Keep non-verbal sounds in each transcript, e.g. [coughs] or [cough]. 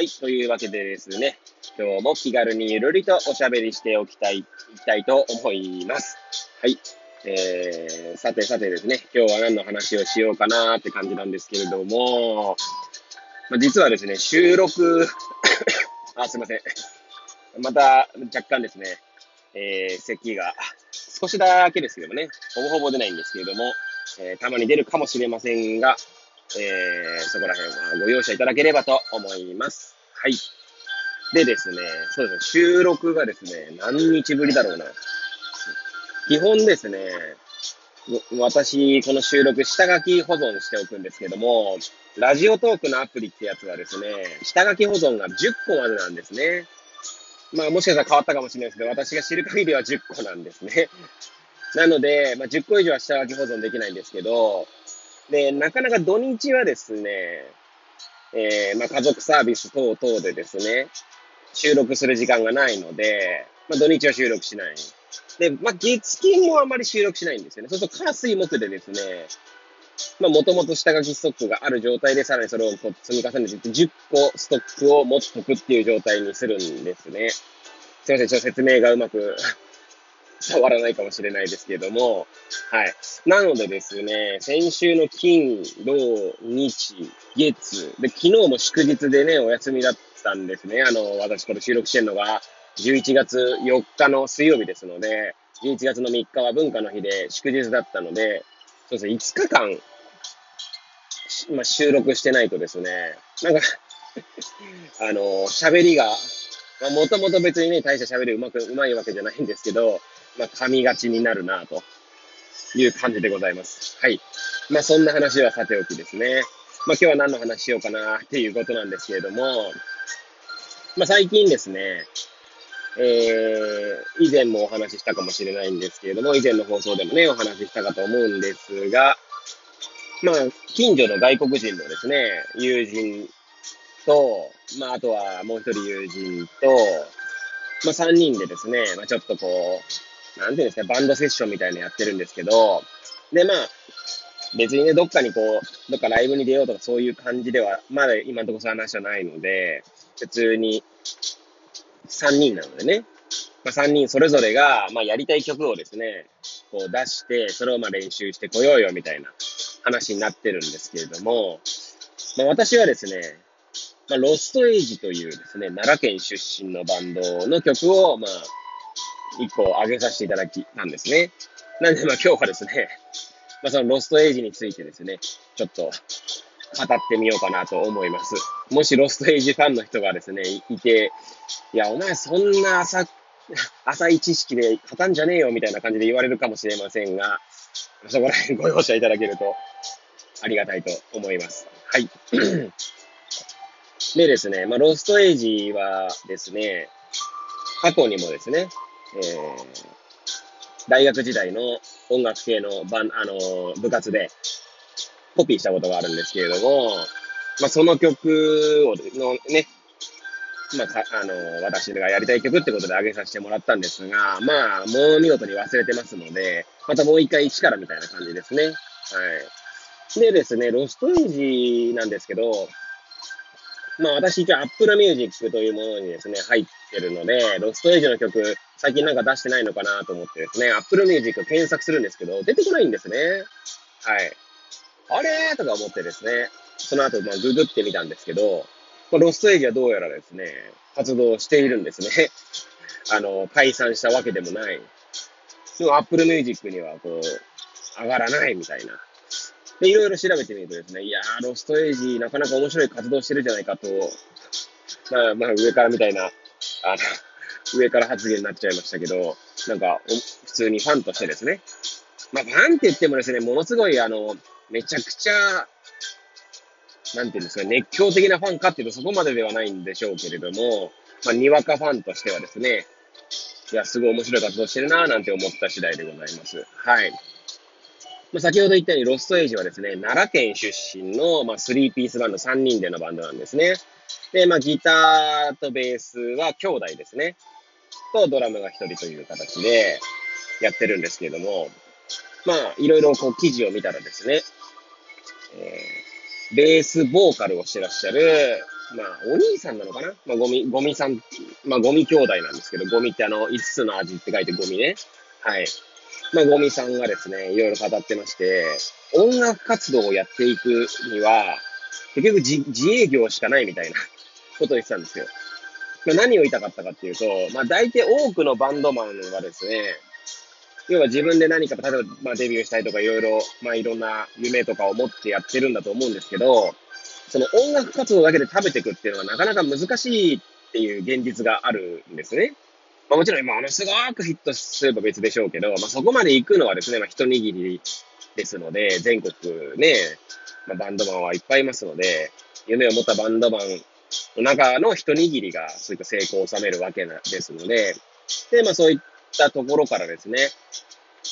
はい、というわけでですね、今日も気軽にゆるりとおしゃべりしておきたい、いきたいと思います。はい。えー、さてさてですね、今日は何の話をしようかなって感じなんですけれども、ま、実はですね、収録 [coughs] あ、すいません。また若干ですね、えー、咳が少しだけですけどもね、ほぼほぼ出ないんですけれども、えー、たまに出るかもしれませんが、えー、そこら辺はご容赦いただければと思います。はい。でですね、そうですね、収録がですね、何日ぶりだろうな。基本ですね、私、この収録、下書き保存しておくんですけども、ラジオトークのアプリってやつはですね、下書き保存が10個までなんですね。まあもしかしたら変わったかもしれないですけど、私が知る限りは10個なんですね。なので、まあ、10個以上は下書き保存できないんですけど、で、なかなか土日はですね、えー、まあ、家族サービス等々でですね、収録する時間がないので、まあ、土日は収録しない。で、まあ、月金もあまり収録しないんですよね。そうすると、火水木でですね、まあ、もともと下書きストックがある状態で、さらにそれを積み重ねていって、10個ストックを持っとくっていう状態にするんですね。すいません、ちょっと説明がうまく伝わらないかもしれないですけれども、はい。なのでですね、先週の金、土、日、月、で、昨日も祝日でね、お休みだったんですね。あの、私これ収録してるのが、11月4日の水曜日ですので、11月の3日は文化の日で祝日だったので、そうですね、5日間、まあ、収録してないとですね、なんか [laughs] あの、喋りが、まあ、もともと別にね、大した喋りうまく、うまいわけじゃないんですけど、まあ、噛みがちになるな、という感じでございます。はい。まあ、そんな話はさておきですね。まあ、今日は何の話しようかな、っていうことなんですけれども、まあ、最近ですね、えー、以前もお話ししたかもしれないんですけれども、以前の放送でもね、お話ししたかと思うんですが、まあ、近所の外国人のですね、友人と、まあ、あとはもう一人友人と、まあ、三人でですね、まあ、ちょっとこう、なんていうんですか、バンドセッションみたいなのやってるんですけど、で、まあ、別にね、どっかにこう、どっかライブに出ようとかそういう感じでは、まだ今のところそういう話はないので、普通に3人なのでね、まあ、3人それぞれが、まあ、やりたい曲をですね、こう出して、それをまあ練習してこようよみたいな話になってるんですけれども、まあ、私はですね、まあ、ロストエイジというですね、奈良県出身のバンドの曲を、まあ、一個上げさせていただきたんですね。なんで、まあ今日はですね、[laughs] まあそのロストエイジについてですね、ちょっと語ってみようかなと思います。もしロストエイジファンの人がですね、いて、いや、お前そんな浅、[laughs] 浅い知識で語んじゃねえよみたいな感じで言われるかもしれませんが、そこら辺ご容赦いただけるとありがたいと思います。はい。[clears throat] でですね、まあ、ロストエイジはですね、過去にもですね、えー、大学時代の音楽系のバン、あの、部活でコピーしたことがあるんですけれども、まあ、その曲をのね、まあ、あの、私がやりたい曲ってことで上げさせてもらったんですが、まあ、もう見事に忘れてますので、またもう一回一からみたいな感じですね。はい。でですね、ロストエイジなんですけど、まあ私一応 Apple Music というものにですね、入ってるので、ロストエイジの曲、最近なんか出してないのかなと思ってですね、Apple Music 検索するんですけど、出てこないんですね。はい。あれとか思ってですね、その後、まあ、ググってみたんですけど、まあ、ロストエイジはどうやらですね、活動しているんですね。[laughs] あの、解散したわけでもない。でも Apple Music にはこう、上がらないみたいな。で、いろいろ調べてみるとですね、いやー、ロストエイジ、なかなか面白い活動してるじゃないかと、まあ、まあ、上からみたいな、あの、上から発言になっちゃいましたけど、なんか、普通にファンとしてですね、まあ、ファンって言ってもですね、ものすごい、あの、めちゃくちゃ、なんていうんですか、熱狂的なファンかっていうとそこまでではないんでしょうけれども、まあ、にわかファンとしてはですね、いや、すごい面白い活動してるなぁなんて思った次第でございます。はい。まあ、先ほど言ったように、ロストエイジはですね、奈良県出身の、まあ、3ピースバンド、3人でのバンドなんですね。で、まあ、ギターとベースは兄弟ですね。と、ドラムが1人という形でやってるんですけれども、まあ、いろいろこう記事を見たらですね、えー、ベースボーカルをしてらっしゃる、まあ、お兄さんなのかな？まあ、ゴミ、ゴミさん、まあ、ゴミ兄弟なんですけど、ゴミってあの、5つの味って書いてゴミね。はい。まあ、ゴミさんがですね、いろいろ語ってまして、音楽活動をやっていくには、結局自自営業しかないみたいな [laughs] ことを言ってたんですよ。何を言いたかったかっていうと、まあ、大体多くのバンドマンはですね、要は自分で何か、例えば、まあ、デビューしたいとか、いろいろ、まあ、いろんな夢とかを持ってやってるんだと思うんですけど、その音楽活動だけで食べていくっていうのはなかなか難しいっていう現実があるんですね。まあ、もちろん、ものすごくヒットすれば別でしょうけど、まあ、そこまで行くのはですね、まあ、一握りですので、全国ね、まあ、バンドマンはいっぱいいますので、夢を持ったバンドマンの中の一握りがそういった成功を収めるわけなですので、で、まあそういったところからですね、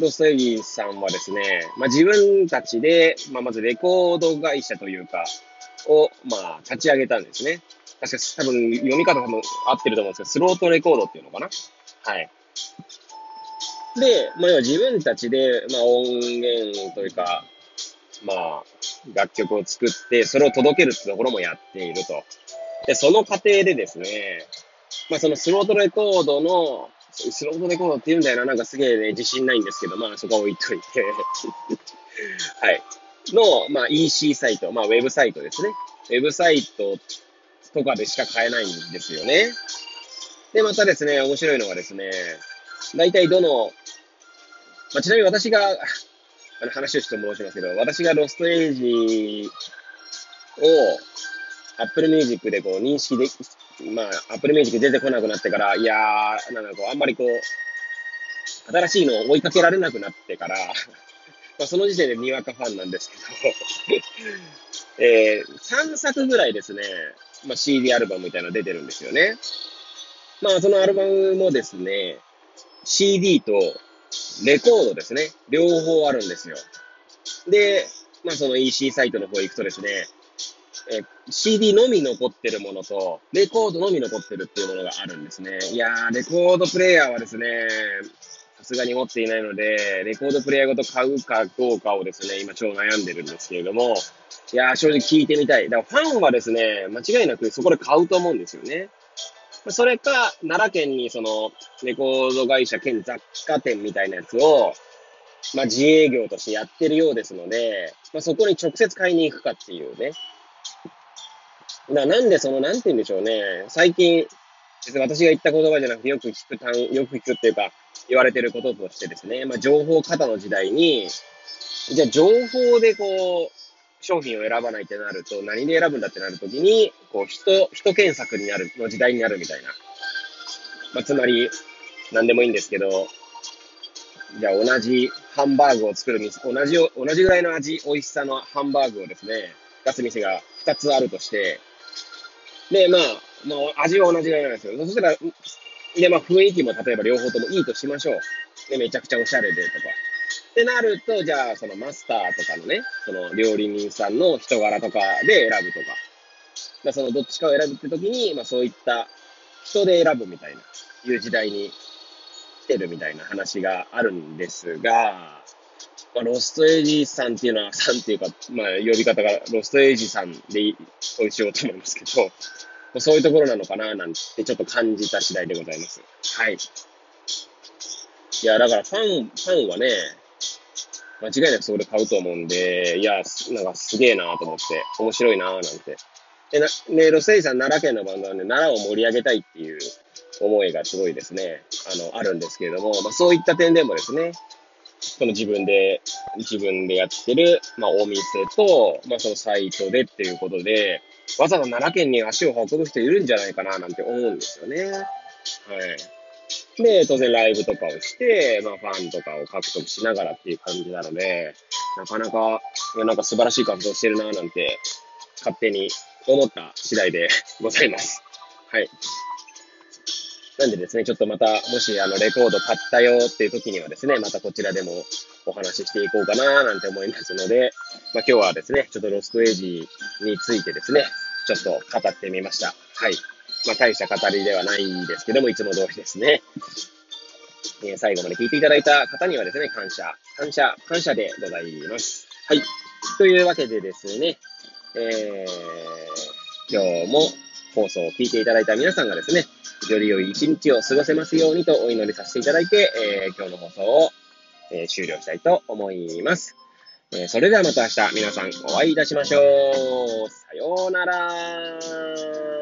ロストエギーさんはですね、まあ自分たちで、まあまずレコード会社というか、を、まあ立ち上げたんですね。確か多分読み方多分合ってると思うんですけど、スロートレコードっていうのかなはい。で、まあ要は自分たちで、まあ音源というか、まあ楽曲を作って、それを届けるってところもやっていると。で、その過程でですね、まあそのスロートレコードのスロートレコードって言うんだよな。なんかすげえね、自信ないんですけど、まあそこは置いといて [laughs] はい。の、まあ EC サイト、まあウェブサイトですね。ウェブサイトとかでしか買えないんですよね。で、またですね、面白いのがですね、大体どの、まあ、ちなみに私が、あの話をして申しますけど、私がロストエイジを Apple Music でこう認識でき、まあ、Apple Music 出てこなくなってから、いやー、なんかこう、あんまりこう、新しいのを追いかけられなくなってから、[laughs] まあ、その時点でにわかファンなんですけど [laughs] えー、3作ぐらいですね、まあ、CD アルバムみたいなの出てるんですよね。まあ、そのアルバムもですね、CD とレコードですね、両方あるんですよ。で、まあ、その EC サイトの方行くとですね、え CD のみ残ってるものと、レコードのみ残ってるっていうものがあるんですね。いやー、レコードプレイヤーはですね、さすがに持っていないので、レコードプレイヤーごと買うかどうかをですね、今超悩んでるんですけれども、いやー、正直聞いてみたい。だからファンはですね、間違いなくそこで買うと思うんですよね。それか、奈良県にその、レコード会社兼雑貨店みたいなやつを、まあ自営業としてやってるようですので、まあそこに直接買いに行くかっていうね。ななんでその、なんて言うんでしょうね。最近、別に私が言った言葉じゃなくてよく聞く単、よく聞くっていうか、言われてることとしてですね、まあ情報過多の時代に、じゃあ情報でこう、商品を選ばないってなると、何で選ぶんだってなるときに、こう、人、人検索になる、の時代になるみたいな。まあ、つまり、何でもいいんですけど、じゃあ同じハンバーグを作る店、同じ、同じぐらいの味、美味しさのハンバーグをですね、出す店が2つあるとして、で、まあ、まあ、味は同じぐらいなんですよ。そしたら、で、まあ、雰囲気も例えば両方ともいいとしましょう。で、めちゃくちゃおしゃれでとか。ってなると、じゃあ、そのマスターとかのね、その料理人さんの人柄とかで選ぶとか。まあ、そのどっちかを選ぶって時に、まあ、そういった人で選ぶみたいな、いう時代に来てるみたいな話があるんですが、まあ、ロストエイジさんっていうのは、さんっていうか、まあ、呼び方がロストエイジさんでそうしようと思いますけど、そういうところなのかな、なんてちょっと感じた次第でございます。はい。いや、だからファン、ファンはね、間違いなくそこで買うと思うんで、いや、なんかすげえなと思って、面白いななんて。で、な、ね、ロスエイさん奈良県のバンドなんで、奈良を盛り上げたいっていう思いがすごいですね、あの、あるんですけれども、まあそういった点でもですね、その自分で、自分でやってる、まあ、お店と、まあ、そのサイトでっていうことで、わざわざ奈良県に足を運ぶ人いるんじゃないかな、なんて思うんですよね。はい。で、当然ライブとかをして、まあ、ファンとかを獲得しながらっていう感じなので、なかなか、いや、なんか素晴らしい活動してるな、なんて勝手に思った次第で [laughs] ございます。はい。なんでですね、ちょっとまた、もしあのレコード買ったよっていう時にはですね、またこちらでもお話ししていこうかななんて思いますので、まあ、今日はですね、ちょっとロストエイジについてですね、ちょっと語ってみました。はい。まあ、大した語りではないんですけども、いつも通りですね。えー、最後まで聞いていただいた方にはですね、感謝、感謝、感謝でございます。はい。というわけでですね、えー、今日も放送を聞いていただいた皆さんがですね、より良い一日を過ごせますようにとお祈りさせていただいて、えー、今日の放送を、えー、終了したいと思います。えー、それではまた明日皆さんお会いいたしましょう。さようなら。